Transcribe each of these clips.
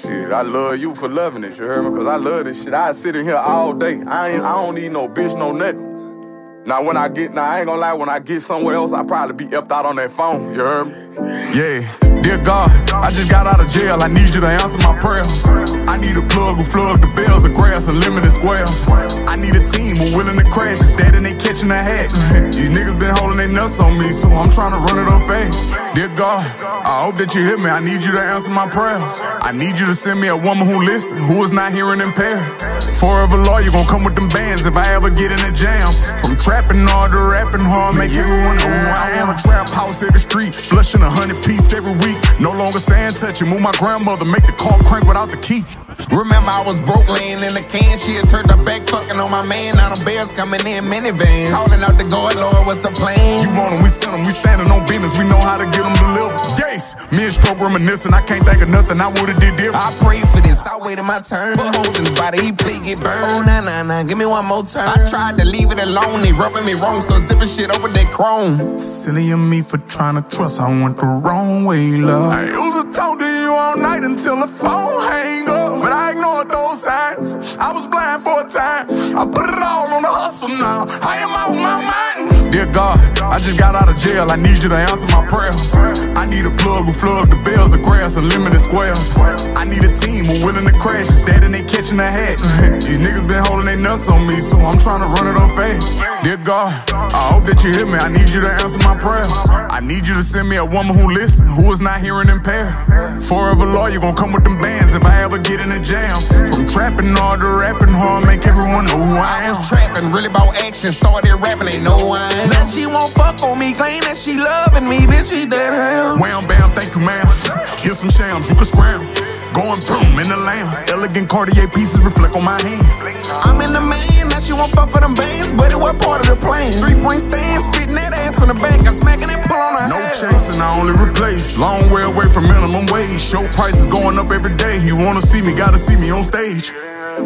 Shit, I love you for loving it, you heard me? Cause I love this shit. I sit in here all day. I ain't I don't need no bitch, no nothing. Now when I get now I ain't gonna lie, when I get somewhere else, I probably be upped out on that phone, you heard me? Yeah. Dear God, I just got out of jail. I need you to answer my prayers. I need a plug who flood the bells of grass and limited squares. I need a team who willing to crash. Dead and they catching a hat. These niggas been holding their nuts on me, so I'm trying to run it up fast. Dear God, I hope that you hear me. I need you to answer my prayers. I need you to send me a woman who listens, who is not hearing impaired. Forever lawyer gonna come with them bands if I ever get in a jam. From trapping all to rapping hard, make everyone know who I am. A trap house every street, flushing a hundred piece every week. No longer saying touch it. Move my grandmother, make the car crank without the key. Remember, I was broke laying in the can. She had turned her back, fucking on my man. Now the bears coming in minivans. Calling out the God, Lord, what's the plan? You want them, we send them. We standing on business. We me and Stroke reminiscing. I can't think of nothing I would've did different. I prayed for this. I waited my turn. Put holes in his body. He play get burned. Oh, nah, nah, nah. Give me one more turn. I tried to leave it alone. They rubbing me wrong. Start zipping shit over that chrome. Silly of me for trying to trust. I went the wrong way, love. I used to talk to you all night until the phone hang up. But I ignored those signs. I was blind for a time. I put it all on the hustle now. I am out my mind. Dear God, I just got out of jail. I need you to answer my prayers. I need a plug who flood the bells of grass and limited squares. I need a team who willing to crash. Dead and they catching a hat. These niggas been holding their nuts on me, so I'm trying to run it up fast. Dear God, I hope that you hear me. I need you to answer my prayers. I need you to send me a woman who listens, who is not hearing impaired. Forever lawyer gonna come with them bands if I ever get in a jam. Trapping all the rapping hard, make everyone know who I I am. trapping, really about action. Started rapping, ain't no one. Now she won't fuck on me, claim that she loving me, bitch, she dead hell. Wham bam, thank you, ma'am. Here's some shams, you can scram. Going through in the lamb. Elegant Cartier pieces reflect on my hand. I'm in the man, now she won't fuck for them bands, but it was part of the plan. Three point stand, spitting that from the back, I'm smacking that pull on her No ass. chasing, I only replace. Long way away from minimum wage. Show prices going up every day. You wanna see me, gotta see me on stage.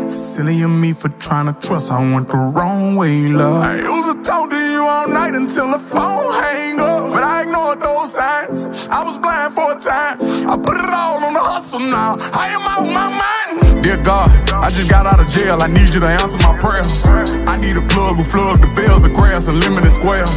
Silly of me for trying to trust. I went the wrong way, love. I used to talk to you all night until the phone hang up. But I ignored those signs. I was blind for a time. I put it all on the hustle now. I am out my mind. Dear God, I just got out of jail. I need you to answer my prayers. I need a plug who flood the bells of grass and limited squares.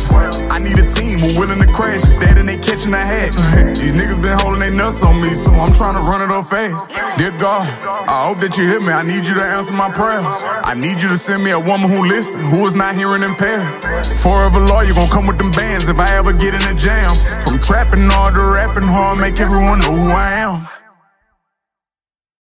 Need a team who willing to crash. Dead and they catching a hat. These niggas been holding their nuts on me, so I'm trying to run it up fast. Dear God, I hope that you hear me. I need you to answer my prayers. I need you to send me a woman who listens, who is not hearing impaired. Forever lawyer gonna come with them bands if I ever get in a jam. From trapping all to rapping hard, make everyone know who I am.